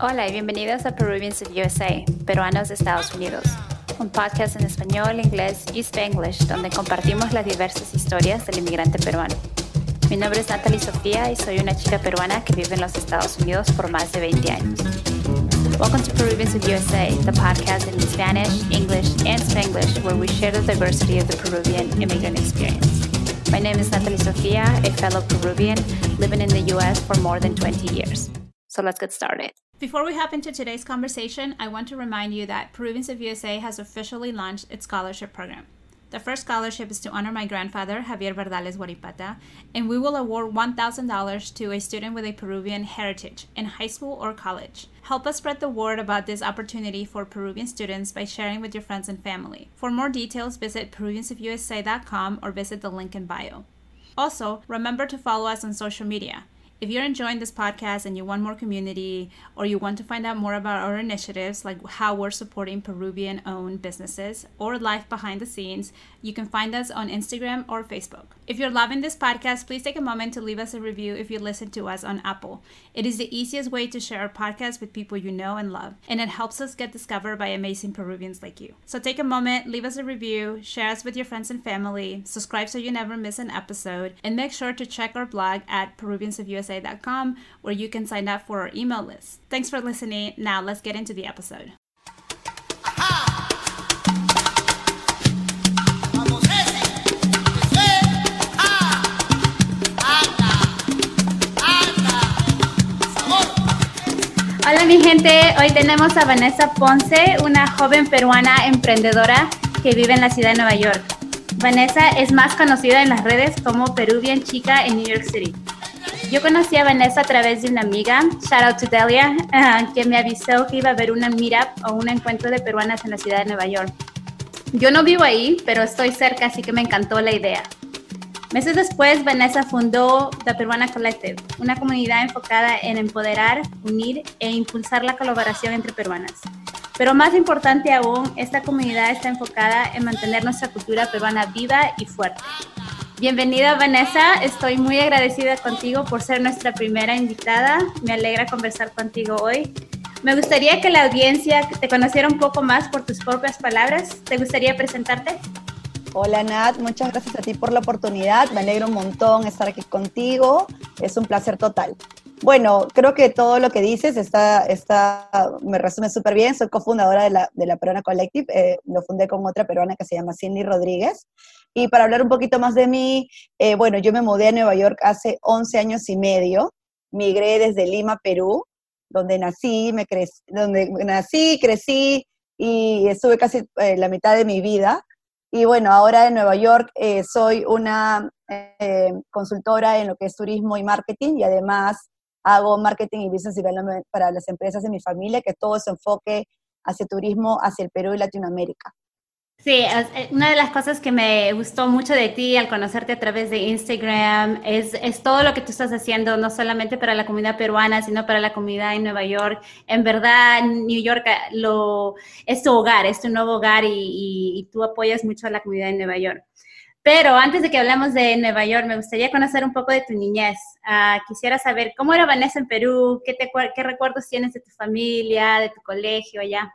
Hola y bienvenidos a Peruvians of USA, Peruanos de Estados Unidos, un podcast en español, inglés y spanglish donde compartimos las diversas historias del inmigrante peruano. Mi nombre es Natalie Sofía y soy una chica peruana que vive en los Estados Unidos por más de 20 años. Welcome to Peruvians of USA, the podcast in Spanish, English, and Spanglish where we share the diversity of the Peruvian immigrant experience. My name is Natalie Sofia, a fellow Peruvian living in the US for more than 20 years. So let's get started. Before we hop into today's conversation, I want to remind you that Peruvians of USA has officially launched its scholarship program. The first scholarship is to honor my grandfather, Javier Verdales Guaripata, and we will award $1,000 to a student with a Peruvian heritage in high school or college. Help us spread the word about this opportunity for Peruvian students by sharing with your friends and family. For more details, visit peruviansofusa.com or visit the link in bio. Also, remember to follow us on social media. If you're enjoying this podcast and you want more community or you want to find out more about our initiatives, like how we're supporting Peruvian owned businesses or life behind the scenes, you can find us on Instagram or Facebook. If you're loving this podcast, please take a moment to leave us a review if you listen to us on Apple. It is the easiest way to share our podcast with people you know and love, and it helps us get discovered by amazing Peruvians like you. So take a moment, leave us a review, share us with your friends and family, subscribe so you never miss an episode, and make sure to check our blog at peruviansofusa.com where you can sign up for our email list. Thanks for listening. Now let's get into the episode. Hola mi gente, hoy tenemos a Vanessa Ponce, una joven peruana emprendedora que vive en la ciudad de Nueva York. Vanessa es más conocida en las redes como Peruvian Chica en New York City. Yo conocí a Vanessa a través de una amiga, shout out to Delia, uh, que me avisó que iba a haber una meetup o un encuentro de peruanas en la ciudad de Nueva York. Yo no vivo ahí, pero estoy cerca, así que me encantó la idea. Meses después, Vanessa fundó The Peruana Collective, una comunidad enfocada en empoderar, unir e impulsar la colaboración entre peruanas. Pero más importante aún, esta comunidad está enfocada en mantener nuestra cultura peruana viva y fuerte. Bienvenida Vanessa, estoy muy agradecida contigo por ser nuestra primera invitada. Me alegra conversar contigo hoy. Me gustaría que la audiencia te conociera un poco más por tus propias palabras. ¿Te gustaría presentarte? Hola Nat, muchas gracias a ti por la oportunidad. Me alegro un montón estar aquí contigo. Es un placer total. Bueno, creo que todo lo que dices está, está me resume súper bien. Soy cofundadora de la, de la Peruana Collective. Eh, lo fundé con otra peruana que se llama Cindy Rodríguez. Y para hablar un poquito más de mí, eh, bueno, yo me mudé a Nueva York hace 11 años y medio. Migré desde Lima, Perú, donde nací, me donde nací, crecí y estuve casi eh, la mitad de mi vida. Y bueno, ahora en Nueva York eh, soy una consultora en lo que es turismo y marketing y además hago marketing y business development para las empresas de mi familia, que todo se enfoque hacia turismo, hacia el Perú y Latinoamérica. Sí, eh, una de las cosas que me gustó mucho de ti al conocerte a través de Instagram es, es, todo lo que tú estás haciendo, no solamente para la comunidad peruana, sino para la comunidad en Nueva York. En verdad, New York eh, lo, es tu hogar, es tu nuevo hogar y, y, tú apoyas mucho a la comunidad en Nueva York. Pero antes de que hablemos de Nueva York, me gustaría conocer un poco de tu niñez. Uh, quisiera saber cómo era Vanessa en Perú, qué, te, qué recuerdos tienes de tu familia, de tu colegio allá.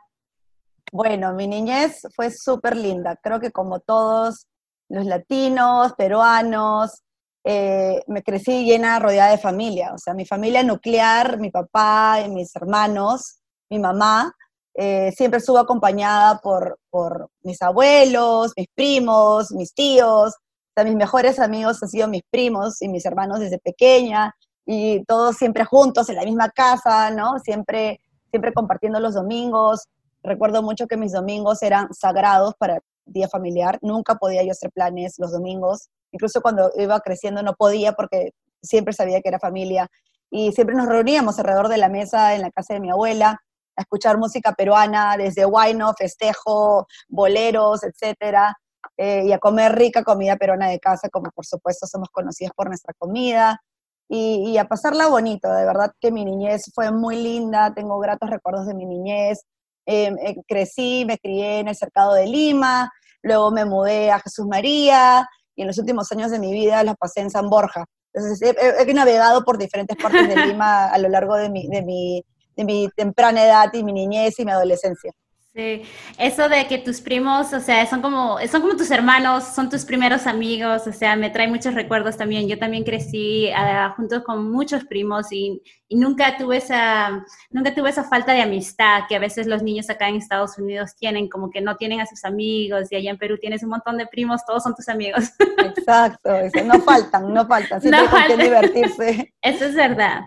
Bueno, mi niñez fue súper linda. Creo que como todos los latinos, peruanos, eh, me crecí llena, rodeada de familia. O sea, mi familia nuclear, mi papá, mis hermanos, mi mamá, eh, siempre estuvo acompañada por, por mis abuelos, mis primos, mis tíos. O sea, mis mejores amigos han sido mis primos y mis hermanos desde pequeña y todos siempre juntos en la misma casa, ¿no? Siempre, siempre compartiendo los domingos. Recuerdo mucho que mis domingos eran sagrados para el día familiar. Nunca podía yo hacer planes los domingos. Incluso cuando iba creciendo no podía porque siempre sabía que era familia. Y siempre nos reuníamos alrededor de la mesa en la casa de mi abuela a escuchar música peruana, desde guayno, festejo, boleros, etcétera, eh, y a comer rica comida peruana de casa, como por supuesto somos conocidas por nuestra comida, y, y, a pasarla bonito. De verdad que mi niñez fue muy linda, tengo gratos recuerdos de mi niñez. Em, eh, crecí, me crié en el cercado de Lima, luego me mudé a Jesús María y en los últimos años de mi vida los pasé en San Borja. Entonces he, navegado por diferentes partes de Lima a lo largo de mi, de mi, mi temprana edad y mi niñez y mi adolescencia. Sí, eso de que tus primos, o sea, son como, son como tus hermanos, son tus primeros amigos, o sea, me trae muchos recuerdos también. Yo también crecí uh, junto con muchos primos y, y, nunca tuve esa, nunca tuve esa falta de amistad que a veces los niños acá en Estados Unidos tienen, como que no tienen a sus amigos y allá en Perú tienes un montón de primos, todos son tus amigos. Exacto, no faltan, no faltan, siempre no hay que divertirse. Eso es verdad.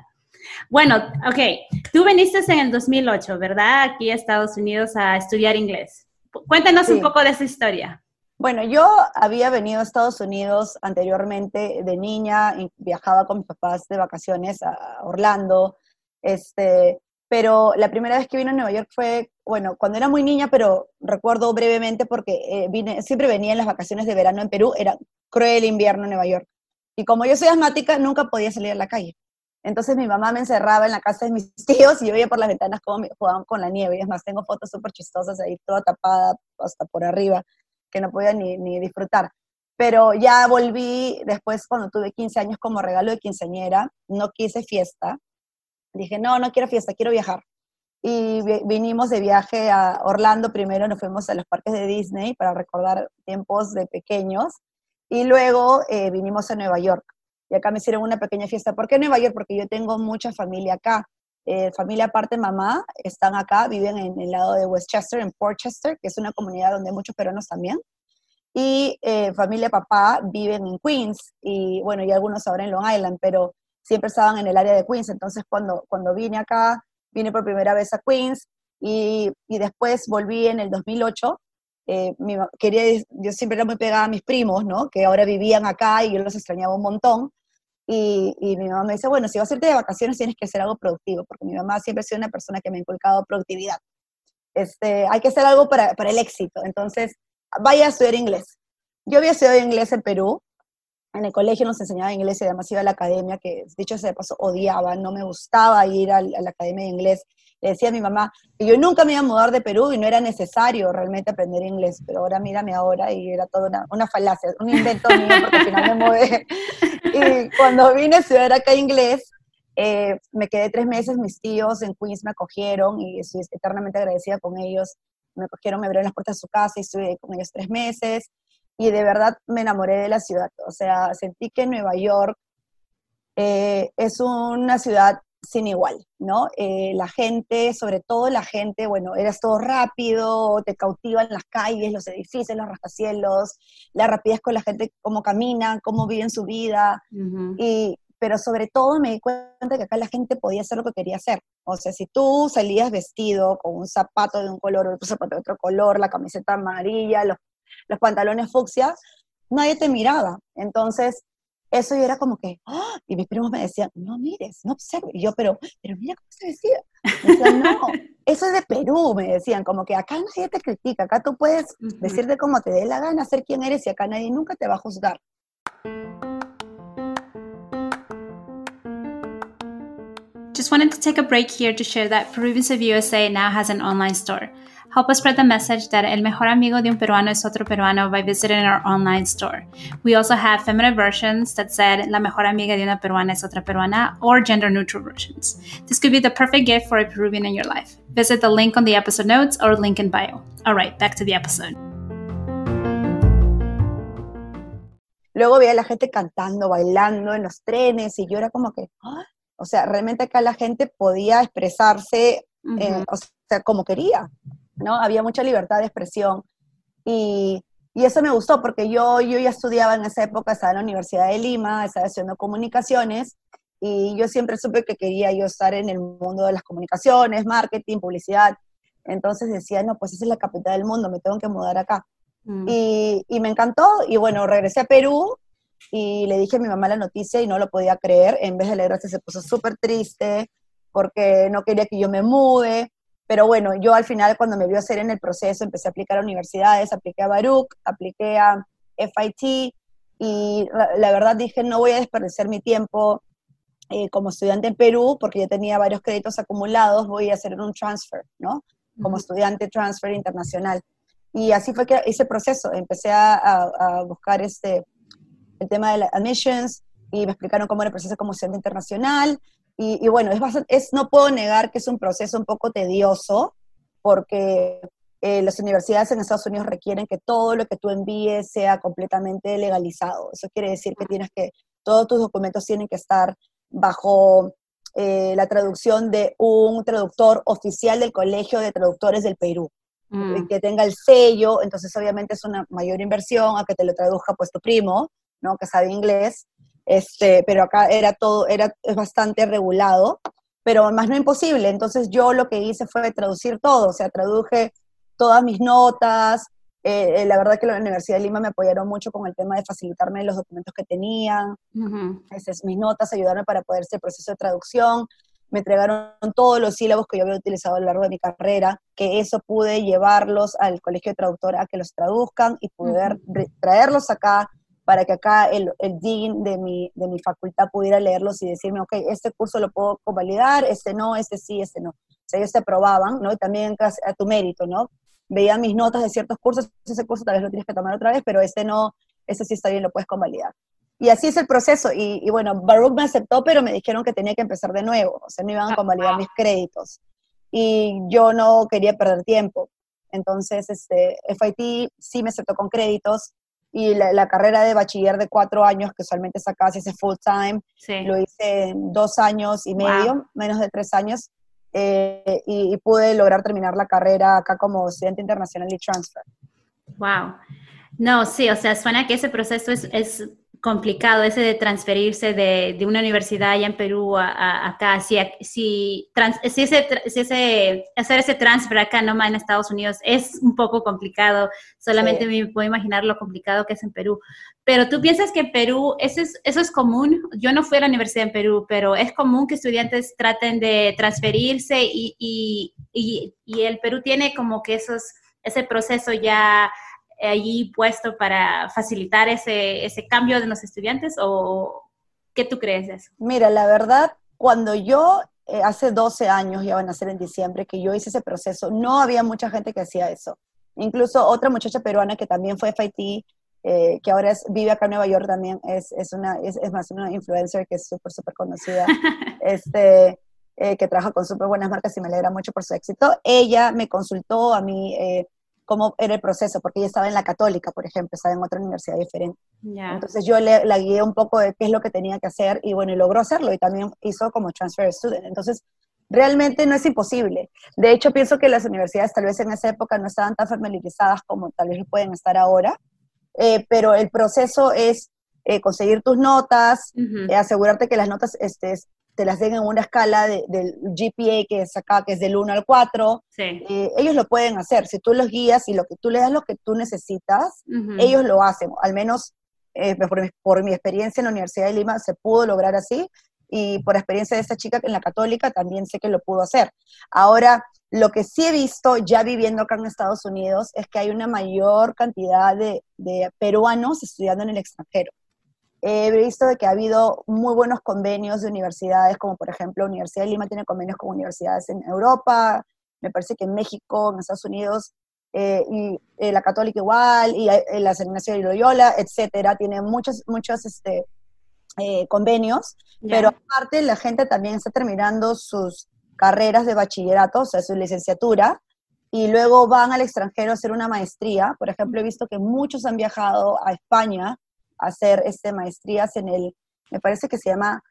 Bueno, ok, tú viniste en el 2008, ¿verdad? Aquí a Estados Unidos a estudiar inglés. Cuéntanos un poco de esa historia. Bueno, yo había venido a Estados Unidos anteriormente de niña, y viajaba con mis papás de vacaciones a Orlando, este, pero la primera vez que vine a Nueva York fue, bueno, cuando era muy niña, pero recuerdo brevemente porque eh, vine, siempre venía en las vacaciones de verano en Perú, era cruel invierno en Nueva York. Y como yo soy asmática, nunca podía salir a la calle. Entonces mi mamá me encerraba en la casa de mis tíos y yo veía por las ventanas cómo jugaban con la nieve. Y es más, tengo fotos súper chistosas ahí, toda tapada hasta por arriba, que no podía ni, disfrutar. Pero ya volví después cuando tuve 15 años como regalo de quinceañera, no quise fiesta. Dije, no, no quiero fiesta, quiero viajar. Y vinimos de viaje a Orlando primero, nos fuimos a los parques de Disney para recordar tiempos de pequeños. Y luego eh, vinimos a Nueva York y acá me hicieron una pequeña fiesta. ¿Por qué Nueva York? Porque yo tengo mucha familia acá. Eh, familia aparte mamá, están acá, viven en el lado de Westchester, en Portchester, que es una comunidad donde hay muchos peruanos también. Y eh, familia papá viven en Queens, y bueno, y algunos ahora en Long Island, pero siempre estaban en el área de Queens. Entonces, cuando, cuando vine acá, vine por primera vez a Queens, y, y después volví en el 2008 eh, quería, yo siempre era muy pegada a mis primos, ¿no? Que ahora vivían acá y yo los extrañaba un montón. Y, mi mamá me dice, bueno, si vas a irte de vacaciones tienes que hacer algo productivo, porque mi mamá siempre ha sido una persona que me ha inculcado productividad. Este, hay que hacer algo para, para el éxito. Entonces, vaya a estudiar inglés. Yo había estudiado inglés en Perú, en el colegio nos enseñaba inglés y además iba a la academia, que dicho sea de paso odiaba, no me gustaba ir a, la academia de inglés. Le decía a mi mamá que yo nunca me iba a mudar de Perú y no era necesario realmente aprender inglés, pero ahora mírame ahora y era toda una, una falacia, un invento mío porque al final me mudé. Y cuando vine a estudiar acá inglés, eh, me quedé tres meses, mis tíos en Queens me acogieron y estoy eternamente agradecida con ellos. Me acogieron, me abrieron las puertas de su casa y estuve con ellos tres meses y de verdad me enamoré de la ciudad. O sea, sentí que Nueva York eh, es una ciudad sin igual, ¿no? Eh, la gente, sobre todo la gente, bueno, eras todo rápido, te cautivan las calles, los edificios, los rascacielos, la rapidez con la gente, cómo camina, cómo viven su vida, y, pero sobre todo me di cuenta que acá la gente podía hacer lo que quería hacer. O sea, si tú salías vestido con un zapato de un color, otro zapato de otro color, la camiseta amarilla, los los pantalones fucsia, nadie te miraba. Entonces, eso yo era como que, ¡ah! y mis primos me decían, no mires, no observes. Y yo, pero, pero mira cómo se decía. no, eso es de Perú, me decían, como que acá nadie te critica, acá tú puedes decirte como te dé la gana, ser quien eres y acá nadie nunca te va a juzgar. Just wanted to take a break here to share that Peruvians of USA now has an online store. Help us spread the message that el mejor amigo de un peruano es otro peruano by visiting our online store. We also have feminine versions that said la mejor amiga de una peruana es otra peruana or gender neutral versions. This could be the perfect gift for a Peruvian in your life. Visit the link on the episode notes or link in bio. All right, back to the episode. Luego veía a la gente cantando, bailando en los trenes y yo era como que, ¡ah! o sea, realmente acá la gente podía expresarse, eh, o sea, como quería. ¿No? Había mucha libertad de expresión y, y, eso me gustó porque yo, yo ya estudiaba en esa época, estaba en la Universidad de Lima, estaba estudiando comunicaciones y yo siempre supe que quería yo estar en el mundo de las comunicaciones, marketing, publicidad. Entonces decía, no, pues esa es la capital del mundo, me tengo que mudar acá. Mm. Y, y, me encantó y bueno, regresé a Perú y le dije a mi mamá la noticia y no lo podía creer. En vez de alegrarse se puso súper triste porque no quería que yo me mude. Pero bueno, yo al final cuando me vio hacer en el proceso, empecé a aplicar a universidades, apliqué a Baruch, apliqué a FIT y la, verdad dije, no voy a desperdiciar mi tiempo eh, como estudiante en Perú, porque ya tenía varios créditos acumulados, voy a hacer un transfer, ¿no? Como estudiante transfer internacional. Y así fue que hice el proceso, empecé a, a, buscar este, el tema de las admissions y me explicaron cómo era el proceso como estudiante internacional Y, bueno, es, es, no puedo negar que es un proceso un poco tedioso, porque eh, las universidades en Estados Unidos requieren que todo lo que tú envíes sea completamente legalizado. Eso quiere decir que tienes que, todos tus documentos tienen que estar bajo eh, la traducción de un traductor oficial del Colegio de Traductores del Perú, mm. que tenga el sello, entonces obviamente es una mayor inversión a que te lo traduzca pues tu primo, ¿no? Que sabe inglés, este, pero acá era todo, era, es bastante regulado, pero más no imposible, entonces yo lo que hice fue traducir todo, o sea, traduje todas mis notas, eh, eh, la verdad que la Universidad de Lima me apoyaron mucho con el tema de facilitarme los documentos que tenían, Esas, mis notas ayudaron para poder hacer el proceso de traducción, me entregaron todos los sílabos que yo había utilizado a lo largo de mi carrera, que eso pude llevarlos al colegio de traductora a que los traduzcan y poder traerlos acá para que acá el, el dean de mi, de mi facultad pudiera leerlos y decirme, ok, este curso lo puedo convalidar, este no, este sí, este no. O sea, ellos te aprobaban, ¿no? Y también a tu mérito, ¿no? veía mis notas de ciertos cursos, ese curso tal vez lo tienes que tomar otra vez, pero este no, ese sí está bien, lo puedes convalidar. Y así es el proceso. Y, bueno, Baruch me aceptó, pero me dijeron que tenía que empezar de nuevo, o sea, me iban a convalidar mis créditos. Y yo no quería perder tiempo. Entonces, este, FIT sí me aceptó con créditos, y la, carrera de bachiller de cuatro años, que usualmente acá se hace full time, lo hice en dos años y medio, menos de tres años, eh, y, pude lograr terminar la carrera acá como estudiante internacional y transfer. Wow. No, sí, o sea, suena que ese proceso es, es complicado ese de transferirse de, de, una universidad allá en Perú a, acá. Si, si, si, ese, si, ese, hacer ese transfer acá nomás en Estados Unidos es un poco complicado, solamente me puedo imaginar lo complicado que es en Perú. Pero tú piensas que en Perú eso es, eso es común. Yo no fui a la universidad en Perú, pero es común que estudiantes traten de transferirse y, y, y, y el Perú tiene como que esos, ese proceso ya allí puesto para facilitar ese, ese cambio de los estudiantes o qué tú crees de eso? Mira, la verdad, cuando yo eh, hace 12 años, ya van a ser en diciembre, que yo hice ese proceso, no había mucha gente que hacía eso. Incluso otra muchacha peruana que también fue FIT, eh, que ahora vive acá en Nueva York también, es, es una, es, más una influencer que es súper, súper conocida, este, eh, que trabaja con súper buenas marcas y me alegra mucho por su éxito. Ella me consultó a mí cómo era el proceso, porque ella estaba en la católica, por ejemplo, estaba en otra universidad diferente. Entonces yo le, la guié un poco de qué es lo que tenía que hacer y bueno, y logró hacerlo y también hizo como transfer student. Entonces, realmente no es imposible. De hecho, pienso que las universidades tal vez en esa época no estaban tan familiarizadas como tal vez lo pueden estar ahora, eh, pero el proceso es eh, conseguir tus notas, eh, asegurarte que las notas estés te las den en una escala del GPA que es acá, que es del 1 al 4, eh, ellos lo pueden hacer. Si tú los guías y lo que tú le das lo que tú necesitas, ellos lo hacen. Al menos eh, por, mi experiencia en la Universidad de Lima se pudo lograr así y por experiencia de esta chica en la católica también sé que lo pudo hacer. Ahora, lo que sí he visto ya viviendo acá en Estados Unidos es que hay una mayor cantidad de peruanos estudiando en el extranjero he visto que ha habido muy buenos convenios de universidades, como por ejemplo Universidad de Lima tiene convenios con universidades en Europa, me parece que en México, en Estados Unidos, eh, y eh, la Católica igual, y eh, la San de Loyola, etcétera, tiene muchos, muchos este, convenios, pero aparte la gente también está terminando sus carreras de bachillerato, o sea, su licenciatura, y luego van al extranjero a hacer una maestría. Por ejemplo, he visto que muchos han viajado a España hacer este, maestrías en el, me parece que se llama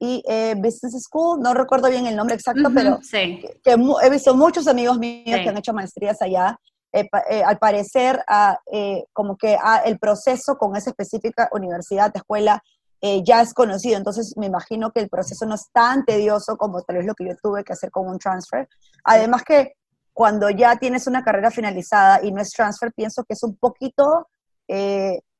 e Business School, no recuerdo bien el nombre exacto, pero que, he visto muchos amigos míos que han hecho maestrías allá. Eh, eh, al parecer, ah, eh, como que ah, el proceso con esa específica universidad, escuela, ya es conocido, entonces me imagino que el proceso no es tan tedioso como tal vez lo que yo tuve que hacer con un transfer. Además que cuando ya tienes una carrera finalizada y no es transfer, pienso que es un poquito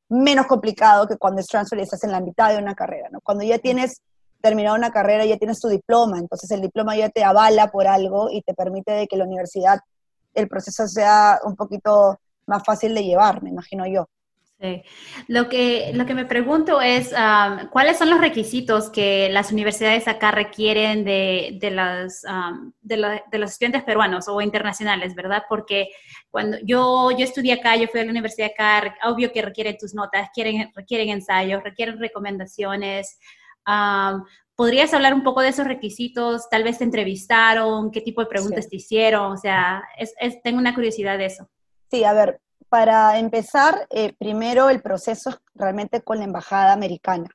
menos complicado que cuando es transfer y estás en la mitad de una carrera, ¿no? Cuando ya tienes terminado una carrera, ya tienes tu diploma, entonces el diploma ya te avala por algo y te permite de que la universidad, el proceso sea un poquito más fácil de llevar, me imagino yo. Lo que, lo que me pregunto es, ¿cuáles son los requisitos que las universidades acá requieren de, de, los, de, los estudiantes peruanos o internacionales, verdad? Porque cuando yo, yo estudié acá, yo fui a la universidad acá, obvio que requieren tus notas, quieren, requieren ensayos, requieren recomendaciones. ¿Podrías hablar un poco de esos requisitos? Tal vez te entrevistaron, qué tipo de preguntas te hicieron, o sea, es, tengo una curiosidad de eso. Sí, a ver, para empezar, eh, primero el proceso realmente con la embajada americana.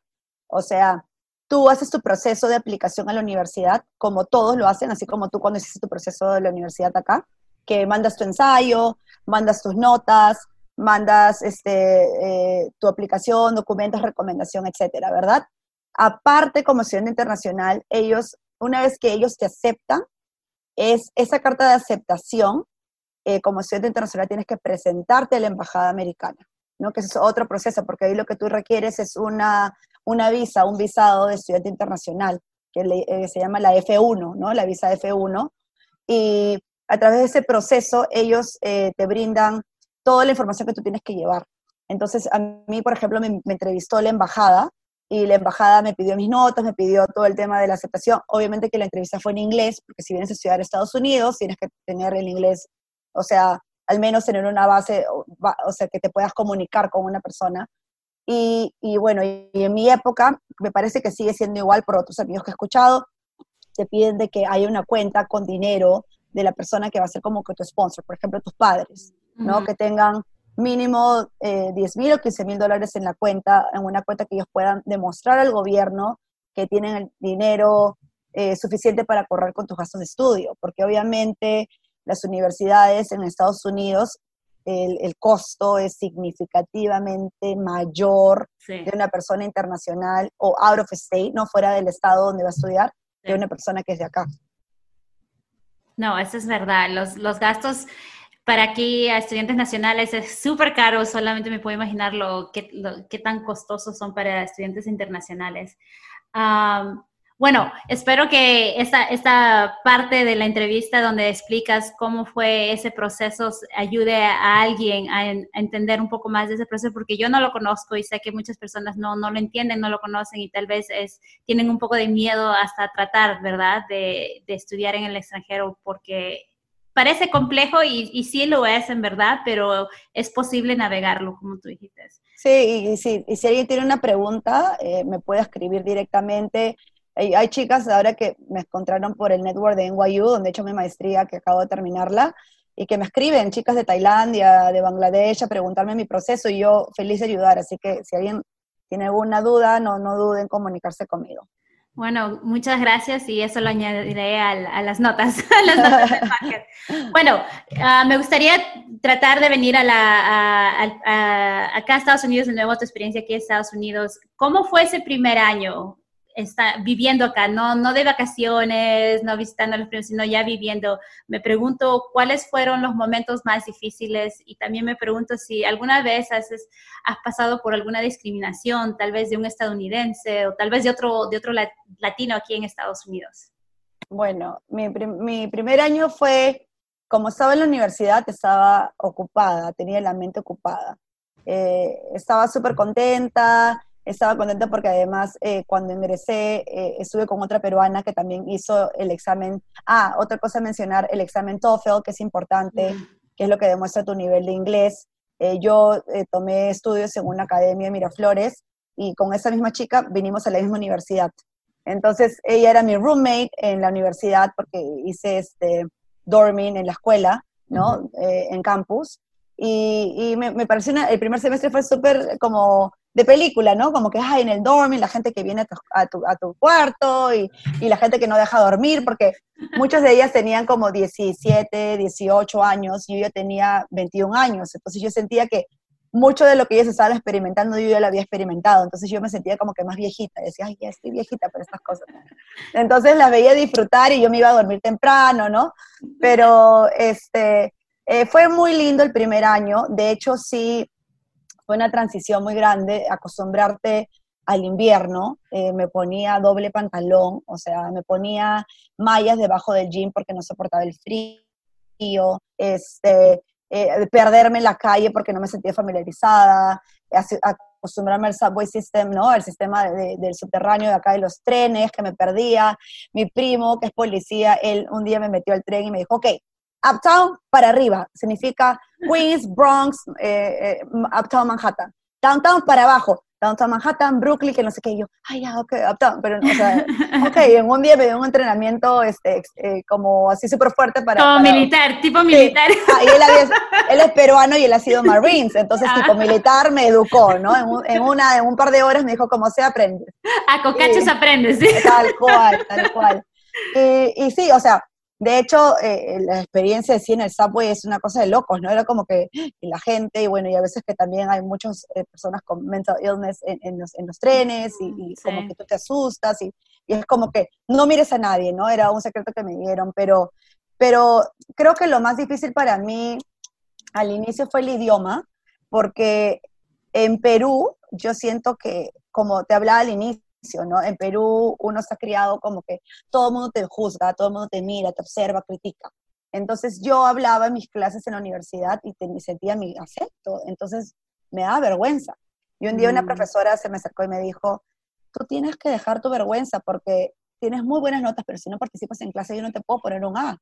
O sea, tú haces tu proceso de aplicación a la universidad, como todos lo hacen, así como tú cuando hiciste tu proceso de la universidad acá, que mandas tu ensayo, mandas tus notas, mandas este, eh, tu aplicación, documentos, recomendación, etcétera, ¿verdad? Aparte, como estudiante internacional, ellos, una vez que ellos te aceptan, es esa carta de aceptación, eh, como estudiante internacional tienes que presentarte a la embajada americana, ¿no? Que es otro proceso, porque ahí lo que tú requieres es una, una visa, un visado de estudiante internacional, que eh, se llama la F1, ¿no? La visa F1. Y a través de ese proceso, ellos eh, te brindan toda la información que tú tienes que llevar. Entonces, a mí, por ejemplo, me, me entrevistó la embajada y la embajada me pidió mis notas, me pidió todo el tema de la aceptación. Obviamente que la entrevista fue en inglés, porque si vienes a estudiar a Estados Unidos, tienes que tener el inglés, o sea, al menos tener una base, o sea, que te puedas comunicar con una persona. Y, y bueno, y en mi época, me parece que sigue siendo igual por otros amigos que he escuchado, te piden de que haya una cuenta con dinero de la persona que va a ser como que tu sponsor, por ejemplo, tus padres, ¿no? Que tengan mínimo eh, 10 mil o 15 mil dólares en la cuenta, en una cuenta que ellos puedan demostrar al gobierno que tienen el dinero eh, suficiente para correr con tus gastos de estudio, porque obviamente las universidades en Estados Unidos, el, costo es significativamente mayor de una persona internacional o out of state, no fuera del estado donde va a estudiar, de una persona que es de acá. No, eso es verdad. Los, los gastos para aquí a estudiantes nacionales es súper caro, solamente me puedo imaginar lo, qué, qué, tan costosos son para estudiantes internacionales. Bueno, espero que esta, esta parte de la entrevista donde explicas cómo fue ese proceso ayude a alguien a, entender un poco más de ese proceso, porque yo no lo conozco y sé que muchas personas no, no lo entienden, no lo conocen y tal vez es, tienen un poco de miedo hasta tratar, ¿verdad?, de, estudiar en el extranjero porque parece complejo y, y, sí lo es en verdad, pero es posible navegarlo, como tú dijiste. Sí, y si alguien tiene una pregunta, eh, me puede escribir directamente. Hay, hay, chicas ahora que me encontraron por el network de NYU, donde he hecho mi maestría, que acabo de terminarla, y que me escriben, chicas de Tailandia, de Bangladesh, a preguntarme mi proceso, y yo feliz de ayudar. Así que si alguien tiene alguna duda, no, no duden en comunicarse conmigo. Bueno, muchas gracias y eso lo añadiré a, las notas. bueno, ah, me gustaría tratar de venir a la, acá a Estados Unidos de nuevo, tu experiencia aquí en Estados Unidos. ¿Cómo fue ese primer año? Está viviendo acá, no, no de vacaciones, no visitando a los primos, sino ya viviendo. Me pregunto cuáles fueron los momentos más difíciles y también me pregunto si alguna vez has, has pasado por alguna discriminación, tal vez de un estadounidense o tal vez de otro, de otro latino aquí en Estados Unidos. Bueno, mi, mi primer año fue, como estaba en la universidad, estaba ocupada, tenía la mente ocupada. Eh, estaba súper contenta, estaba contenta porque además eh, cuando ingresé eh, estuve con otra peruana que también hizo el examen. Ah, otra cosa a mencionar, el examen TOEFL, que es importante, que es lo que demuestra tu nivel de inglés. Eh, yo tomé estudios en una academia de Miraflores y con esa misma chica vinimos a la misma universidad. Entonces ella era mi roommate en la universidad porque hice este dorming en la escuela, ¿no? en campus. Y, y me, me, pareció, el primer semestre fue súper como de película, ¿no? Como que hay en el dorming, la gente que viene a tu, a tu, cuarto y, y, la gente que no deja dormir, porque muchas de ellas tenían como 17, 18 años y yo tenía 21 años, entonces yo sentía que mucho de lo que ellas estaban experimentando yo ya lo había experimentado, entonces yo me sentía como que más viejita, decía, ay, ya estoy viejita para estas cosas. Entonces las veía disfrutar y yo me iba a dormir temprano, ¿no? Pero este, eh, fue muy lindo el primer año, de hecho sí fue una transición muy grande, acostumbrarte al invierno, eh, me ponía doble pantalón, o sea, me ponía mallas debajo del jean porque no soportaba el frío, este, eh, perderme en la calle porque no me sentía familiarizada, acostumbrarme al subway system, ¿no? Al sistema del subterráneo de acá de los trenes, que me perdía. Mi primo, que es policía, él un día me metió al tren y me dijo, ok, Uptown para arriba, significa Queens, Bronx, eh, eh, Uptown Manhattan. Downtown para abajo, Downtown Manhattan, Brooklyn, que no sé qué, y yo, ay, ya, ok, uptown, pero, o sea, ok, en un día me dio un entrenamiento, este, eh, como así súper fuerte para... Como militar, tipo militar. Ah, y él, él, es peruano y él ha sido Marines, entonces ah. tipo militar me educó, ¿no? En, un, en, una, en un par de horas me dijo, como se aprende. A cocachos aprendes, sí. Tal cual, tal cual. Y, y sí, o sea, de hecho, eh, la experiencia de sí en el subway es una cosa de locos, ¿no? Era como que la gente, y bueno, y a veces que también hay muchas eh, personas con mental illness en, los, en los, trenes, y, como que tú te asustas, y, y, es como que no mires a nadie, ¿no? Era un secreto que me dieron, pero, pero creo que lo más difícil para mí al inicio fue el idioma, porque en Perú yo siento que, como te hablaba al inicio, ¿no? En Perú uno está criado como que todo el mundo te juzga, todo el mundo te mira, te observa, critica. Entonces yo hablaba en mis clases en la universidad y te, sentía mi acepto, entonces me daba vergüenza. Y un día una mm. profesora se me acercó y me dijo, tú tienes que dejar tu vergüenza porque tienes muy buenas notas, pero si no participas en clase yo no te puedo poner un A.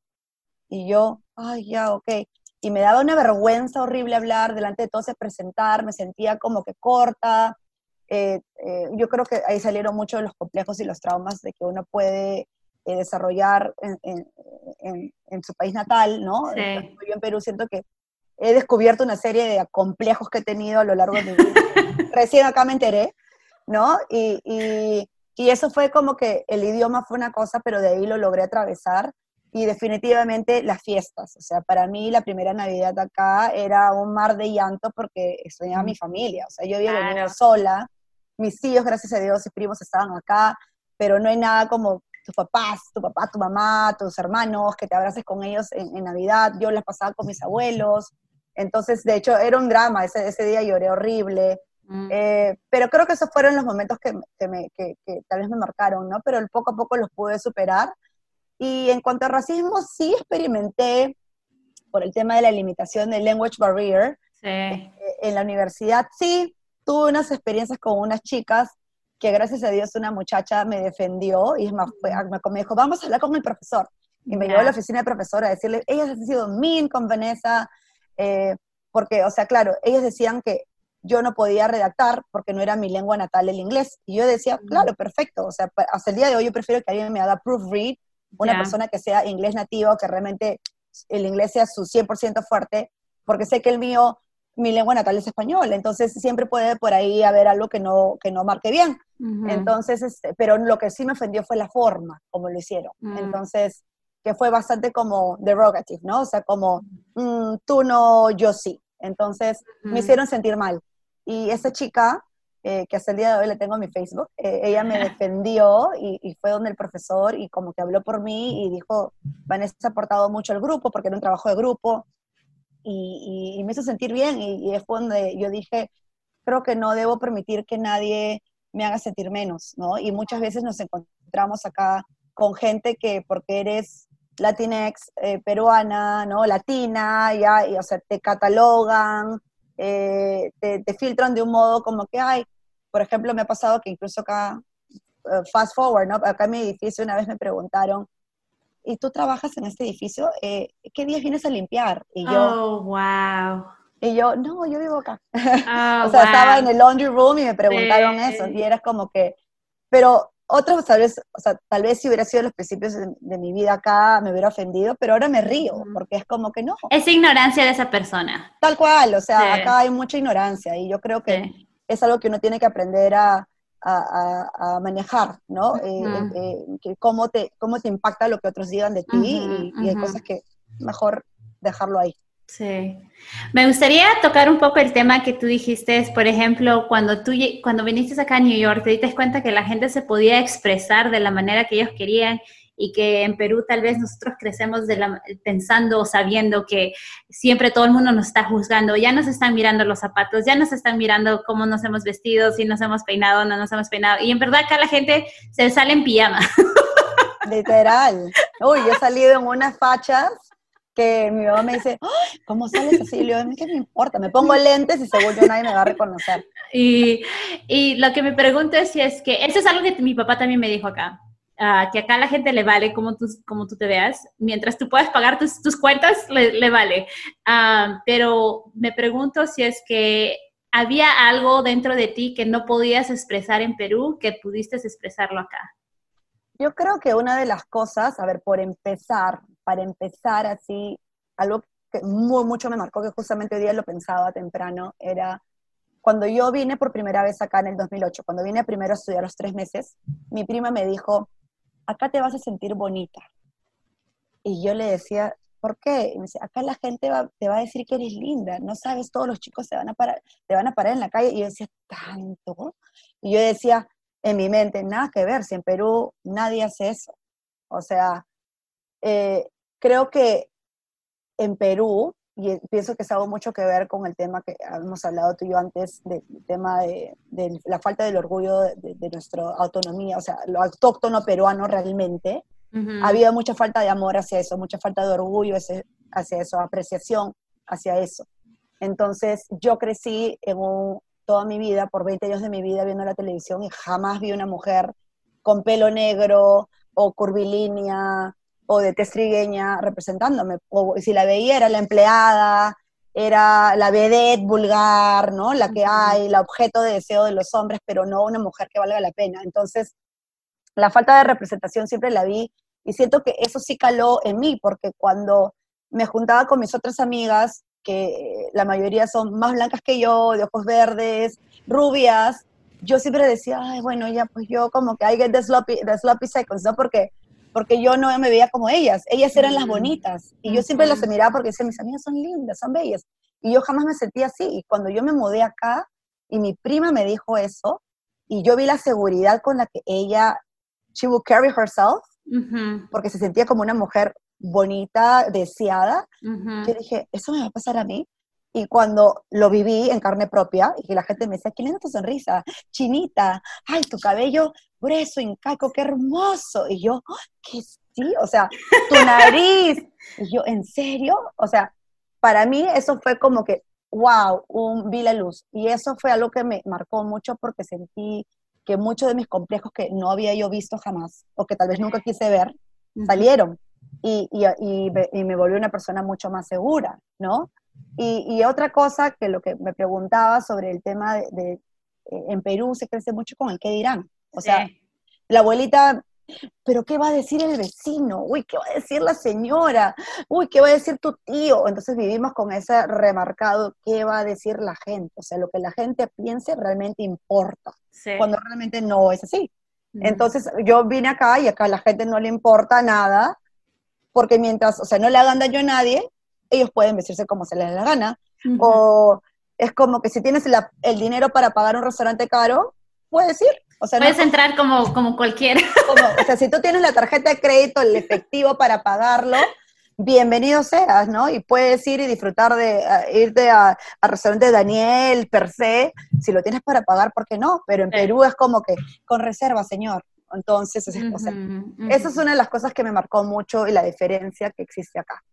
Y yo, ay, ya, ok. Y me daba una vergüenza horrible hablar delante de todos, presentar, me sentía como que corta, eh, eh, yo creo que ahí salieron muchos de los complejos y los traumas de que uno puede eh, desarrollar en, en, su país natal, ¿no? Yo en Perú siento que he descubierto una serie de complejos que he tenido a lo largo de mi vida. Recién acá me enteré, ¿no? Y, y, y, eso fue como que el idioma fue una cosa, pero de ahí lo logré atravesar. Y definitivamente las fiestas. O sea, para mí la primera Navidad acá era un mar de llanto porque extrañaba a mi familia. O sea, yo había venido sola mis tíos, gracias a Dios, y primos estaban acá, pero no hay nada como tus papás, tu papá, tu mamá, tus hermanos, que te abraces con ellos en, Navidad. Yo las pasaba con mis abuelos. Entonces, de hecho, era un drama. Ese, ese día lloré horrible. Mm. Eh, pero creo que esos fueron los momentos que, que, me, que, que, tal vez me marcaron, ¿no? Pero poco a poco los pude superar. Y en cuanto a racismo, sí experimenté por el tema de la limitación del language barrier sí. Eh, en la universidad. Sí, tuve unas experiencias con unas chicas que gracias a Dios una muchacha me defendió y es más, me dijo, vamos a hablar con el profesor. Y me llevó a la oficina del profesor a decirle, ellas han sido mean con Vanessa, eh, porque, o sea, claro, ellas decían que yo no podía redactar porque no era mi lengua natal el inglés. Y yo decía, claro, perfecto, o sea, hasta el día de hoy yo prefiero que alguien me haga proofread, una persona que sea inglés nativo, que realmente el inglés sea su 100% fuerte, porque sé que el mío mi lengua natal es español, entonces siempre puede por ahí haber algo que no, que no marque bien. Entonces, este, pero lo que sí me ofendió fue la forma como lo hicieron. Mm. Entonces, que fue bastante como derogative, ¿no? O sea, como mm, tú no, yo sí. Entonces, me hicieron sentir mal. Y esa chica, eh, que hasta el día de hoy le tengo en mi Facebook, eh, ella me defendió y, y, fue donde el profesor y como que habló por mí y dijo, Vanessa ha aportado mucho al grupo porque era un trabajo de grupo, y, me hizo sentir bien y, es donde yo dije, creo que no debo permitir que nadie me haga sentir menos, ¿no? Y muchas veces nos encontramos acá con gente que porque eres latinex, eh, peruana, ¿no? Latina, ya, o sea, te catalogan, eh, te, te, filtran de un modo como que, ay, por ejemplo, me ha pasado que incluso acá, eh, fast forward, ¿no? Acá en mi edificio una vez me preguntaron, y tú trabajas en este edificio, eh, ¿qué días vienes a limpiar? Y yo, oh, wow. Y yo, no, yo vivo acá. Oh, o sea, estaba en el laundry room y me preguntaron eso, y era como que, pero otros tal vez, o sea, tal vez si hubiera sido los principios de, mi vida acá, me hubiera ofendido, pero ahora me río, porque es como que no. Es ignorancia de esa persona. Tal cual, o sea, acá hay mucha ignorancia, y yo creo que es algo que uno tiene que aprender a, a, manejar, ¿no? Eh, eh, eh, cómo, te, cómo te impacta lo que otros digan de ti y, hay cosas que mejor dejarlo ahí. Sí. Me gustaría tocar un poco el tema que tú dijiste, por ejemplo, cuando tú cuando viniste acá a New York, te diste cuenta que la gente se podía expresar de la manera que ellos querían y que en Perú tal vez nosotros crecemos de la, pensando o sabiendo que siempre todo el mundo nos está juzgando, ya nos están mirando los zapatos, ya nos están mirando cómo nos hemos vestido, si nos hemos peinado no nos hemos peinado. Y en verdad acá la gente se sale en pijama. Literal. Uy, yo he salido en unas fachas que mi mamá me dice, ¿cómo sales así? Y le digo, ¿qué me importa? Me pongo lentes y seguro nadie me va a reconocer. Y, y, lo que me pregunto es si es que, eso es algo que mi papá también me dijo acá. Ah, que acá la gente le vale como tú, como tú te veas, mientras tú puedas pagar tus, tus cuentas, le, le vale. Uh, pero me pregunto si es que había algo dentro de ti que no podías expresar en Perú que pudiste expresarlo acá? Yo creo que una de las cosas, a ver, por empezar, para empezar así, algo que mucho me marcó, que justamente hoy día lo pensaba temprano, era cuando yo vine por primera vez acá en el 2008, cuando vine primero a estudiar los tres meses, mi prima me dijo, acá te vas a sentir bonita. Y yo le decía, ¿por qué? Me dice, acá la gente te va a decir que eres linda, no sabes, todos los chicos te van a parar, te van a parar en la calle. Y yo decía, ¿tanto? Y yo decía en mi mente, nada que ver, si en Perú nadie hace eso. O sea, eh, creo que en Perú, y pienso que es algo mucho que ver con el tema que hemos hablado tú y yo antes, del tema de, la falta del orgullo de, de, nuestra autonomía, o sea, lo autóctono peruano realmente, había mucha falta de amor hacia eso, mucha falta de orgullo hacia, eso, apreciación hacia eso. Entonces, yo crecí en toda mi vida, por 20 años de mi vida, viendo la televisión y jamás vi una mujer con pelo negro o curvilínea o de testrigueña representándome. O si la veía era la empleada, era la vedette vulgar, ¿no? La que hay, la objeto de deseo de los hombres, pero no una mujer que valga la pena. Entonces, la falta de representación siempre la vi y siento que eso sí caló en mí, porque cuando me juntaba con mis otras amigas, que la mayoría son más blancas que yo, de ojos verdes, rubias, yo siempre decía, ay, bueno, ya, pues yo como que I get the sloppy, the sloppy seconds, ¿no? Porque, porque yo no me veía como ellas, ellas eran las bonitas, y yo siempre las miraba porque decía, mis amigas son lindas, son bellas, y yo jamás me sentía así, y cuando yo me mudé acá, y mi prima me dijo eso, y yo vi la seguridad con la que ella she will carry herself, porque se sentía como una mujer bonita, deseada. Yo dije, eso me va a pasar a mí. Y cuando lo viví en carne propia, y que la gente me decía, qué linda tu sonrisa, chinita, ay, tu cabello grueso, incaco, qué hermoso. Y yo, ¿qué sí? O sea, tu nariz. y yo, ¿en serio? O sea, para mí eso fue como que, wow, un, vi la luz. Y eso fue algo que me marcó mucho porque sentí que muchos de mis complejos que no había yo visto jamás, o que tal vez nunca quise ver, salieron. Y, y, me, volví una persona mucho más segura, ¿no? Y, otra cosa que lo que me preguntaba sobre el tema de, eh, en Perú se crece mucho con el qué dirán. O sea, la abuelita pero ¿qué va a decir el vecino? Uy, ¿qué va a decir la señora? Uy, ¿qué va a decir tu tío? Entonces vivimos con ese remarcado, ¿qué va a decir la gente? O sea, lo que la gente piense realmente importa, cuando realmente no es así. Entonces yo vine acá y acá a la gente no le importa nada, porque mientras, o sea, no le hagan daño a nadie, ellos pueden vestirse como se les dé la gana. O es como que si tienes el dinero para pagar un restaurante caro, puedes ir Puedes entrar como, como cualquiera. o sea, si tú tienes la tarjeta de crédito, el efectivo para pagarlo, bienvenido seas, ¿no? Y puedes ir y disfrutar de irte al restaurante Daniel, per se, si lo tienes para pagar, ¿por qué no? Pero en Perú es como que con reserva, señor. Entonces, o sea, esa es una de las cosas que me marcó mucho y la diferencia que existe acá.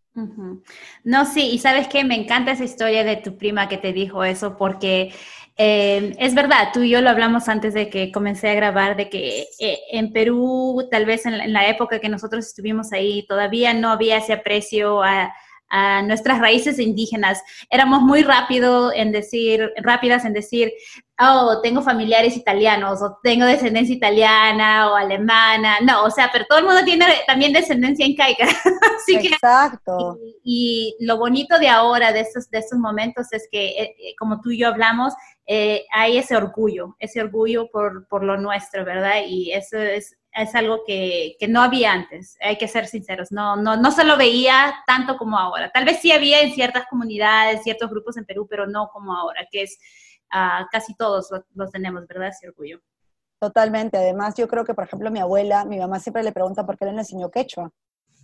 No, sí, y sabes que me encanta esa historia de tu prima que te dijo eso, porque eh, es verdad, tú y yo lo hablamos antes de que comencé a grabar, de que eh, en Perú, tal vez en la, época que nosotros estuvimos ahí, todavía no había ese aprecio a, a nuestras raíces indígenas. Éramos muy rápido en decir, rápidas en decir, oh, tengo familiares italianos o tengo descendencia italiana o alemana. No, o sea, pero todo el mundo tiene también descendencia incaica. Así Exacto. y, lo bonito de ahora, de estos, de estos momentos, es que, eh, eh, como tú y yo hablamos, eh, hay ese orgullo, ese orgullo por, por lo nuestro, ¿verdad? Y eso es es algo que, no había antes, hay que ser sinceros, no, no, no se lo veía tanto como ahora. Tal vez sí había en ciertas comunidades, ciertos grupos en Perú, pero no como ahora, que es uh, casi todos los tenemos, ¿verdad? Ese orgullo. Totalmente, además yo creo que, por ejemplo, mi abuela, mi mamá siempre le pregunta por qué le enseñó quechua,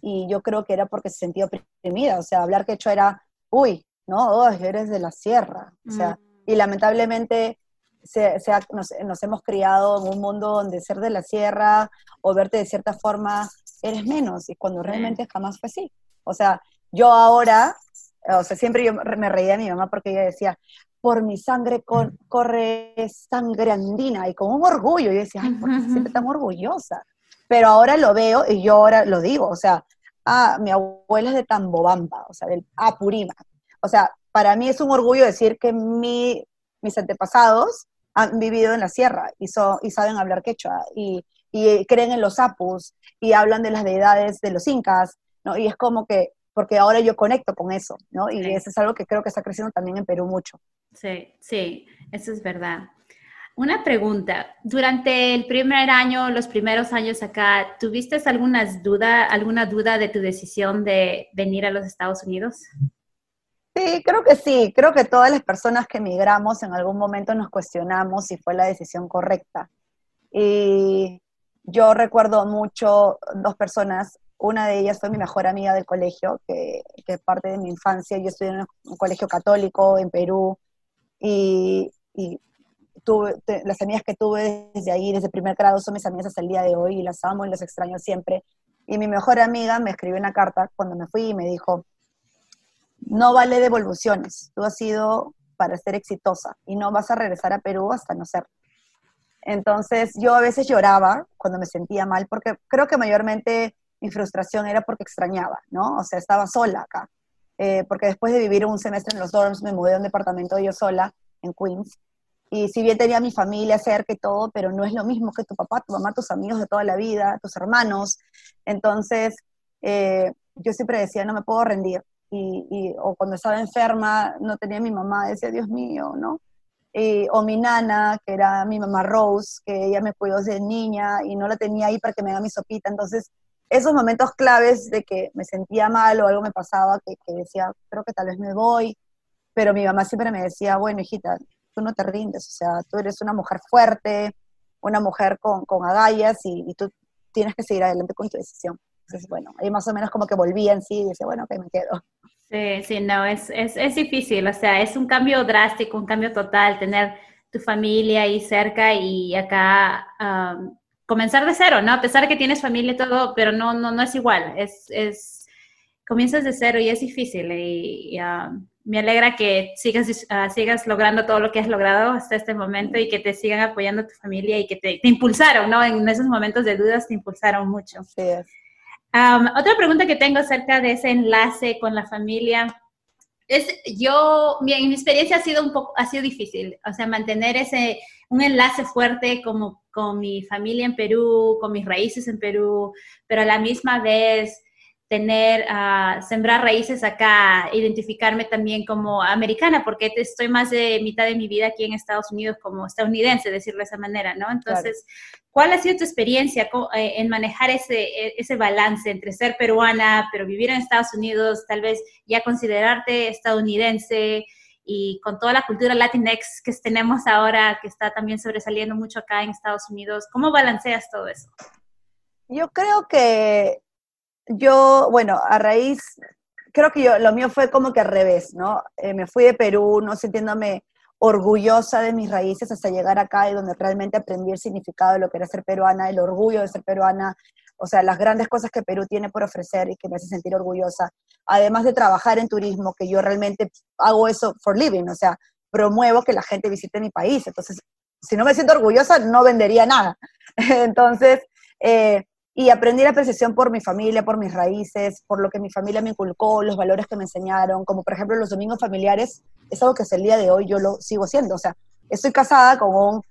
y yo creo que era porque se sentía oprimida, o sea, hablar quechua era, uy, no, oh, eres de la sierra, o sea, y lamentablemente se, nos, hemos criado en un mundo donde ser de la sierra o verte de cierta forma eres menos, y cuando realmente jamás fue así. O sea, yo ahora, o sea, siempre yo me reía de mi mamá porque ella decía, por mi sangre corre sangre andina, y con un orgullo, y yo decía, ay, ¿por qué siempre tan orgullosa? Pero ahora lo veo y yo ahora lo digo, o sea, ah, mi abuela es de Tambobamba, o sea, del Apurímac. O sea, para mí es un orgullo decir que mi mis antepasados han vivido en la sierra y, y saben hablar quechua y, y creen en los apus y hablan de las deidades de los incas, ¿no? Y es como que, porque ahora yo conecto con eso, ¿no? Y eso es algo que creo que está creciendo también en Perú mucho. Sí, sí, eso es verdad. Una pregunta, durante el primer año, los primeros años acá, ¿tuviste algunas duda, alguna duda de tu decisión de venir a los Estados Unidos? Sí, creo que sí. Creo que todas las personas que emigramos en algún momento nos cuestionamos si fue la decisión correcta. Y yo recuerdo mucho dos personas. Una de ellas fue mi mejor amiga del colegio, que, que parte de mi infancia. Yo estudié en un colegio católico en Perú. Y, y tuve, las amigas que tuve desde ahí, desde primer grado, son mis amigas hasta el día de hoy y las amo y las extraño siempre. Y mi mejor amiga me escribió una carta cuando me fui y me dijo, no vale devoluciones, tú has sido para ser exitosa y no vas a regresar a Perú hasta no ser. Entonces yo a veces lloraba cuando me sentía mal, porque creo que mayormente mi frustración era porque extrañaba, ¿no? O sea, estaba sola acá. Eh, porque después de vivir un semestre en los dorms, me mudé a un departamento yo sola en Queens y si bien tenía mi familia cerca y todo, pero no es lo mismo que tu papá, tu mamá, tus amigos de toda la vida, tus hermanos. Entonces, eh, yo siempre decía, no me puedo rendir. Y, o cuando estaba enferma, no tenía mi mamá, decía, Dios mío, ¿no? o mi nana, que era mi mamá Rose, que ella me cuidó desde niña y no la tenía ahí para que me haga mi sopita. Entonces, esos momentos claves de que me sentía mal o algo me pasaba, que, que decía, creo que tal vez me voy, pero mi mamá siempre me decía, bueno, hijita, tú no te rindes, o sea, tú eres una mujer fuerte, una mujer con, con agallas y, tú tienes que seguir adelante con tu decisión. Entonces, bueno, ahí más o menos como que volví en sí y decía, bueno, ok, me quedo. Sí, sí, no, es, es, es difícil, o sea, es un cambio drástico, un cambio total, tener tu familia ahí cerca y acá comenzar de cero, ¿no? A pesar de que tienes familia y todo, pero no, no, no es igual, es, es, comienzas de cero y es difícil y, me alegra que sigas, ah, sigas logrando todo lo que has logrado hasta este momento y que te sigan apoyando tu familia y que te, impulsaron, ¿no? En esos momentos de dudas te impulsaron mucho. Sí. otra pregunta que tengo acerca de ese enlace con la familia es, yo, mi, mi experiencia ha sido un poco, ha sido difícil, o sea, mantener ese, un enlace fuerte como con mi familia en Perú, con mis raíces en Perú, pero a la misma vez tener, uh, sembrar raíces acá, identificarme también como americana, porque estoy más de mitad de mi vida aquí en Estados Unidos como estadounidense, decirlo de esa manera, ¿no? Entonces, ¿cuál ha sido tu experiencia eh, en manejar ese, e, ese balance entre ser peruana, pero vivir en Estados Unidos, tal vez ya considerarte estadounidense? Y con toda la cultura Latinx que tenemos ahora, que está también sobresaliendo mucho acá en Estados Unidos, ¿cómo balanceas todo eso? Yo creo que yo, bueno, a raíz, creo que yo, lo mío fue como que al revés, ¿no? Eh, me fui de Perú, no sintiéndome orgullosa de mis raíces hasta llegar acá y donde realmente aprendí el significado de lo que era ser peruana, el orgullo de ser peruana, o sea, las grandes cosas que Perú tiene por ofrecer y que me hace sentir orgullosa, además de trabajar en turismo, que yo realmente hago eso for living, o sea, promuevo que la gente visite mi país, entonces, si no me siento orgullosa, no vendería nada. Entonces, eh, y aprendí la percepción por mi familia, por mis raíces, por lo que mi familia me inculcó, los valores que me enseñaron, como por ejemplo los domingos familiares, es algo que hasta el día de hoy yo lo sigo siendo. O sea, estoy casada con un,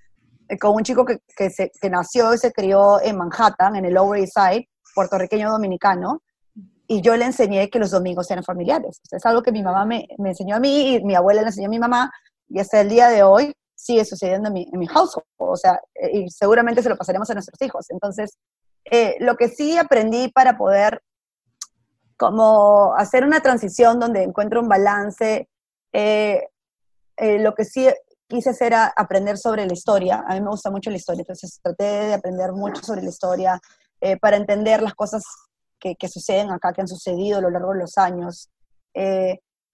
con un chico que, que, se, que nació y se crió en Manhattan, en el Lower East Side, puertorriqueño dominicano, y yo le enseñé que los domingos eran familiares. O sea, es algo que mi mamá me, me, enseñó a mí y mi abuela le enseñó a mi mamá, y hasta el día de hoy sigue sucediendo en mi, en mi household. O sea, y seguramente se lo pasaremos a nuestros hijos. Entonces, eh, lo que sí aprendí para poder como hacer una transición donde encuentro un balance, eh, eh, lo que sí quise hacer era aprender sobre la historia. A mí me gusta mucho la historia, entonces traté de aprender mucho sobre la historia para entender las cosas que, suceden acá, que han sucedido a lo largo de los años.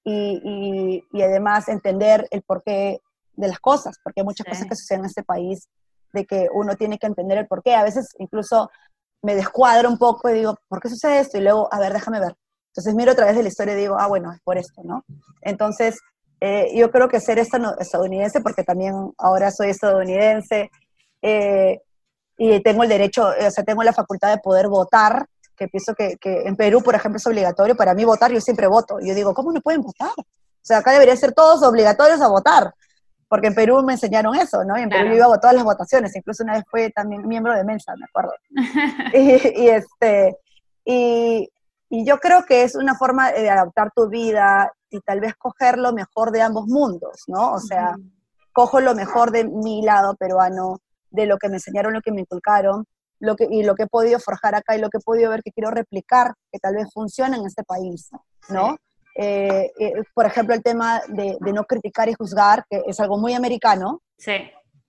Y, además entender el porqué de las cosas, porque hay muchas cosas que suceden en este país de que uno tiene que entender el porqué. A veces incluso me descuadro un poco y digo, ¿por qué sucede esto? Y luego, a ver, déjame ver. Entonces miro a través de la historia y digo, ah, bueno, es por esto, ¿no? Entonces, eh, yo creo que ser estadounidense, porque también ahora soy estadounidense, eh, y tengo el derecho, o sea, tengo la facultad de poder votar, que pienso que, que, en Perú, por ejemplo, es obligatorio. Para mí votar, yo siempre voto. Yo digo, ¿cómo no pueden votar? O sea, acá deberían ser todos obligatorios a votar porque en Perú me enseñaron eso, ¿no? Y en Perú yo iba a todas las votaciones, incluso una vez fue también miembro de Mensa, me acuerdo. y, este, y, y, yo creo que es una forma de adaptar tu vida y tal vez coger lo mejor de ambos mundos, ¿no? O sea, cojo lo mejor de mi lado peruano, de lo que me enseñaron, lo que me inculcaron, lo que, y lo que he podido forjar acá y lo que he podido ver que quiero replicar, que tal vez funciona en este país, ¿no? Eh, eh, por ejemplo, el tema de, no criticar y juzgar, que es algo muy americano. Sí.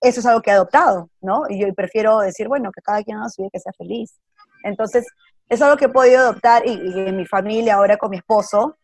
Eso es algo que he adoptado, ¿no? Y yo prefiero decir, bueno, que cada quien haga su vida, que sea feliz. Entonces, es algo que he podido adoptar y, en mi familia, ahora con mi esposo,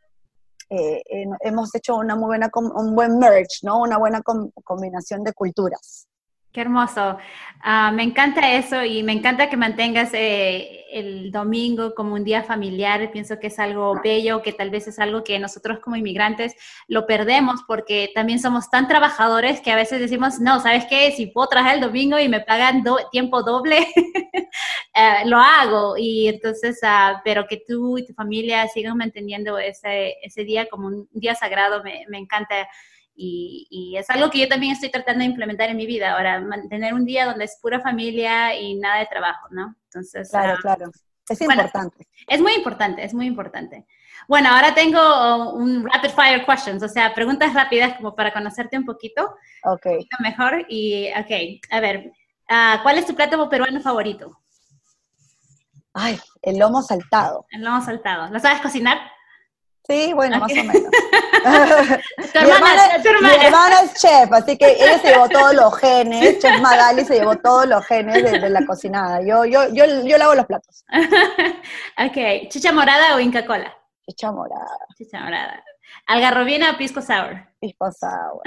eh, hemos hecho una muy buena, un buen merge, ¿no? Una buena combinación de culturas. Qué hermoso. Ah, me encanta eso y me encanta que mantengas eh, el domingo como un día familiar. Pienso que es algo bello, que tal vez es algo que nosotros como inmigrantes lo perdemos porque también somos tan trabajadores que a veces decimos, no, ¿sabes qué? Si puedo trabajar el domingo y me pagan tiempo doble, eh, lo hago. Y entonces, uh, pero que tú y tu familia sigan manteniendo ese, ese día como un día sagrado, me encanta. Y, es algo que yo también estoy tratando de implementar en mi vida ahora, mantener un día donde es pura familia y nada de trabajo, ¿no? Entonces, claro, ah, claro. Es importante. es muy importante, es muy importante. Bueno, ahora tengo un rapid fire questions, o sea, preguntas rápidas como para conocerte un poquito. Ok. mejor. Y, ok, a ver, ah, ¿cuál es tu plato peruano favorito? Ay, el lomo saltado. El lomo saltado. ¿Lo sabes cocinar? Sí, bueno, más o menos. mi, hermana, es chef, así que ella se llevó todos los genes, Chef Magali se llevó todos los genes de, la cocinada. Yo, yo, yo, yo lavo los platos. ok, ¿chicha morada o Inca Cola? Chicha morada. Chicha morada. ¿Algarrobina o pisco sour? Pisco sour.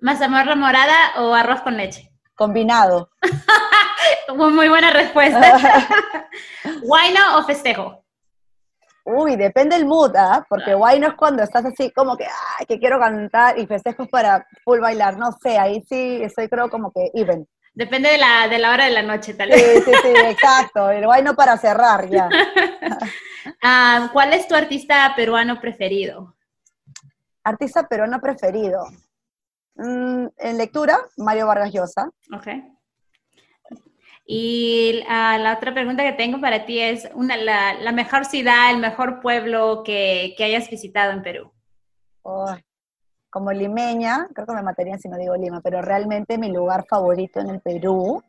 ¿Mazamorra morada o arroz con leche? Combinado. Muy buena respuesta. ¿Guayno o festejo? Uy, depende del mood, ¿ah? Porque guay no es cuando estás así como que, ay, que quiero cantar y festejos para full bailar. No sé, ahí sí estoy creo como que even. Depende de la, de la hora de la noche, tal vez. Sí, sí, sí, exacto. El guay no para cerrar ya. Ah, ¿Cuál es tu artista peruano preferido? Artista peruano preferido. Mm, en lectura, Mario Vargas Llosa. Ok. Y ah, la otra pregunta que tengo para ti es una, la, mejor ciudad, el mejor pueblo que, hayas visitado en Perú. como limeña, creo que me matarían si no digo Lima, pero realmente mi lugar favorito en el Perú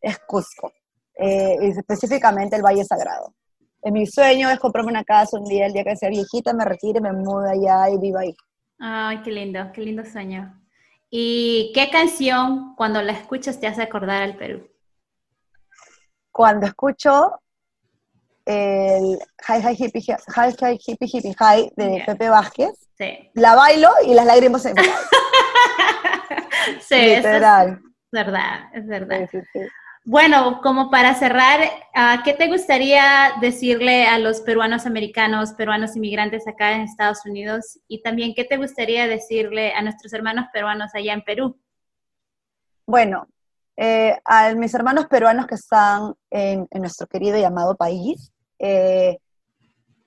es Cusco, eh, específicamente el Valle Sagrado. En mi sueño es comprarme una casa un día, el día que sea viejita, me retire, me muda allá y viva ahí. Ay, qué lindo, qué lindo sueño. ¿Y qué canción cuando la escuchas te hace acordar al Perú? Cuando escucho el Hi Hi Hippie Hi Hi Hippie Hippie Hi de Pepe Vázquez, la bailo y las lágrimas se me Sí, Literal. es verdad, es verdad. bueno, como para cerrar, ah, ¿qué te gustaría decirle a los peruanos americanos, peruanos inmigrantes acá en Estados Unidos? Y también, ¿qué te gustaría decirle a nuestros hermanos peruanos allá en Perú? Bueno, eh, a mis hermanos peruanos que están en, nuestro querido y amado país, eh,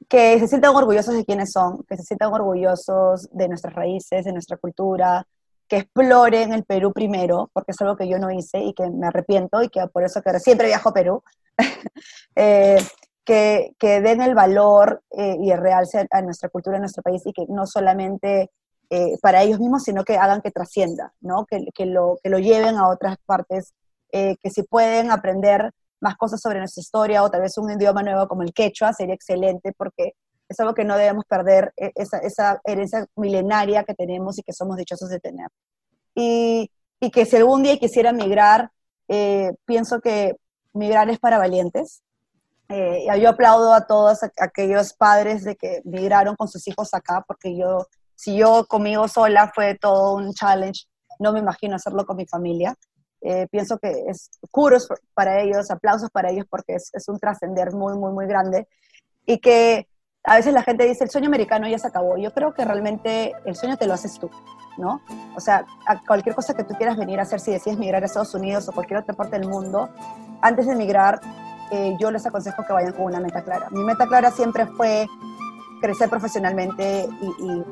que se sientan orgullosos de quiénes son, que se sientan orgullosos de nuestras raíces, de nuestra cultura, que exploren el Perú primero, porque es algo que yo no hice y que me arrepiento y que por eso que siempre viajo a Perú, eh, que, que, den el valor y el realce a nuestra cultura, a nuestro país y que no solamente eh, para ellos mismos, sino que hagan que trascienda, ¿no? que, que, lo, que lo lleven a otras partes, eh, que si pueden aprender más cosas sobre nuestra historia o tal vez un idioma nuevo como el quechua, sería excelente porque es algo que no debemos perder, e, esa, esa herencia milenaria que tenemos y que somos dichosos de tener. Y, y que si algún día quisiera migrar, eh, pienso que migrar es para valientes. yo aplaudo a todos aquellos padres de que migraron con sus hijos acá, porque yo si yo conmigo sola fue todo un challenge, no me imagino hacerlo con mi familia. Eh, pienso que es curos para ellos, aplausos para ellos porque es, un trascender muy, muy, muy grande. Y que a veces la gente dice, el sueño americano ya se acabó. Yo creo que realmente el sueño te lo haces tú, ¿no? O sea, a cualquier cosa que tú quieras venir a hacer, si decides migrar a Estados Unidos o cualquier otra parte del mundo, antes de emigrar, eh, yo les aconsejo que vayan con una meta clara. Mi meta clara siempre fue crecer profesionalmente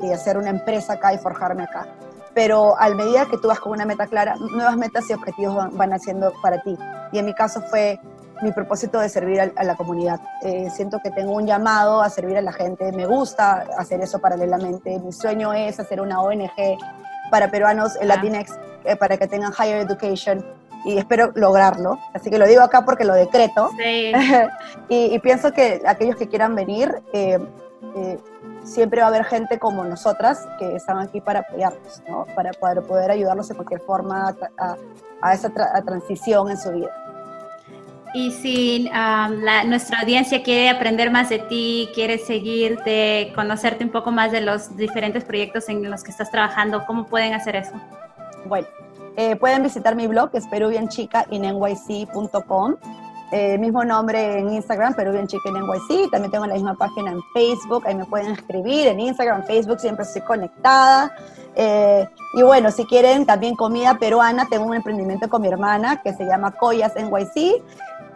y, hacer una empresa acá y forjarme acá. pero a medida que tú vas con una meta clara, nuevas metas y objetivos van, van haciendo para ti. Y en mi caso fue mi propósito de servir a, la comunidad. Eh, siento que tengo un llamado a servir a la gente, me gusta hacer eso paralelamente. Mi sueño es hacer una ONG para peruanos en Latinx, eh, para que tengan higher education y espero lograrlo. Así que lo digo acá porque lo decreto. Sí. y, pienso que aquellos que quieran venir, eh, siempre va a haber gente como nosotras que están aquí para apoyarnos, ¿no? para poder, poder ayudarlos de cualquier forma a, a esa transición en su vida. Y si la, nuestra audiencia quiere aprender más de ti, quiere seguirte, conocerte un poco más de los diferentes proyectos en los que estás trabajando, ¿cómo pueden hacer eso? Bueno, eh, pueden visitar mi blog, que es peruvianchicainnyc.com. Eh, mismo nombre en Instagram, Peruvian Chica NYC. También tengo la misma página en Facebook. Ahí me pueden escribir en Instagram, Facebook, siempre estoy conectada. Eh, y bueno, si quieren también comida peruana, tengo un emprendimiento con mi hermana que se llama Coyas NYC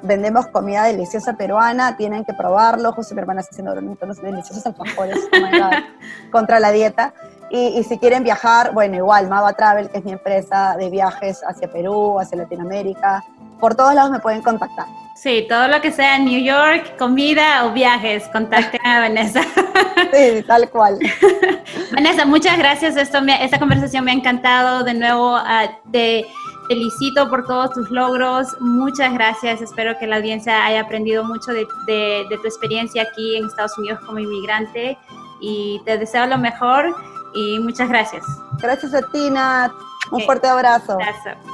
vendemos comida deliciosa peruana, tienen que probarlo. José mi hermana está haciendo unos deliciosos alfajores oh contra la dieta. Y, si quieren viajar, bueno, igual, Mava Travel, que es mi empresa de viajes hacia Perú, hacia Latinoamérica, por todos lados me pueden contactar. Sí, todo lo que sea New York, comida o viajes, contacten a Vanessa. Sí, tal cual. Vanessa, muchas gracias. Esto esta conversación me ha encantado. De nuevo, uh, te felicito por todos tus logros. Muchas gracias. Espero que la audiencia haya aprendido mucho de, tu experiencia aquí en Estados Unidos como inmigrante. Y te deseo lo mejor y muchas gracias. Gracias a ti, Nat. Un fuerte abrazo. Gracias.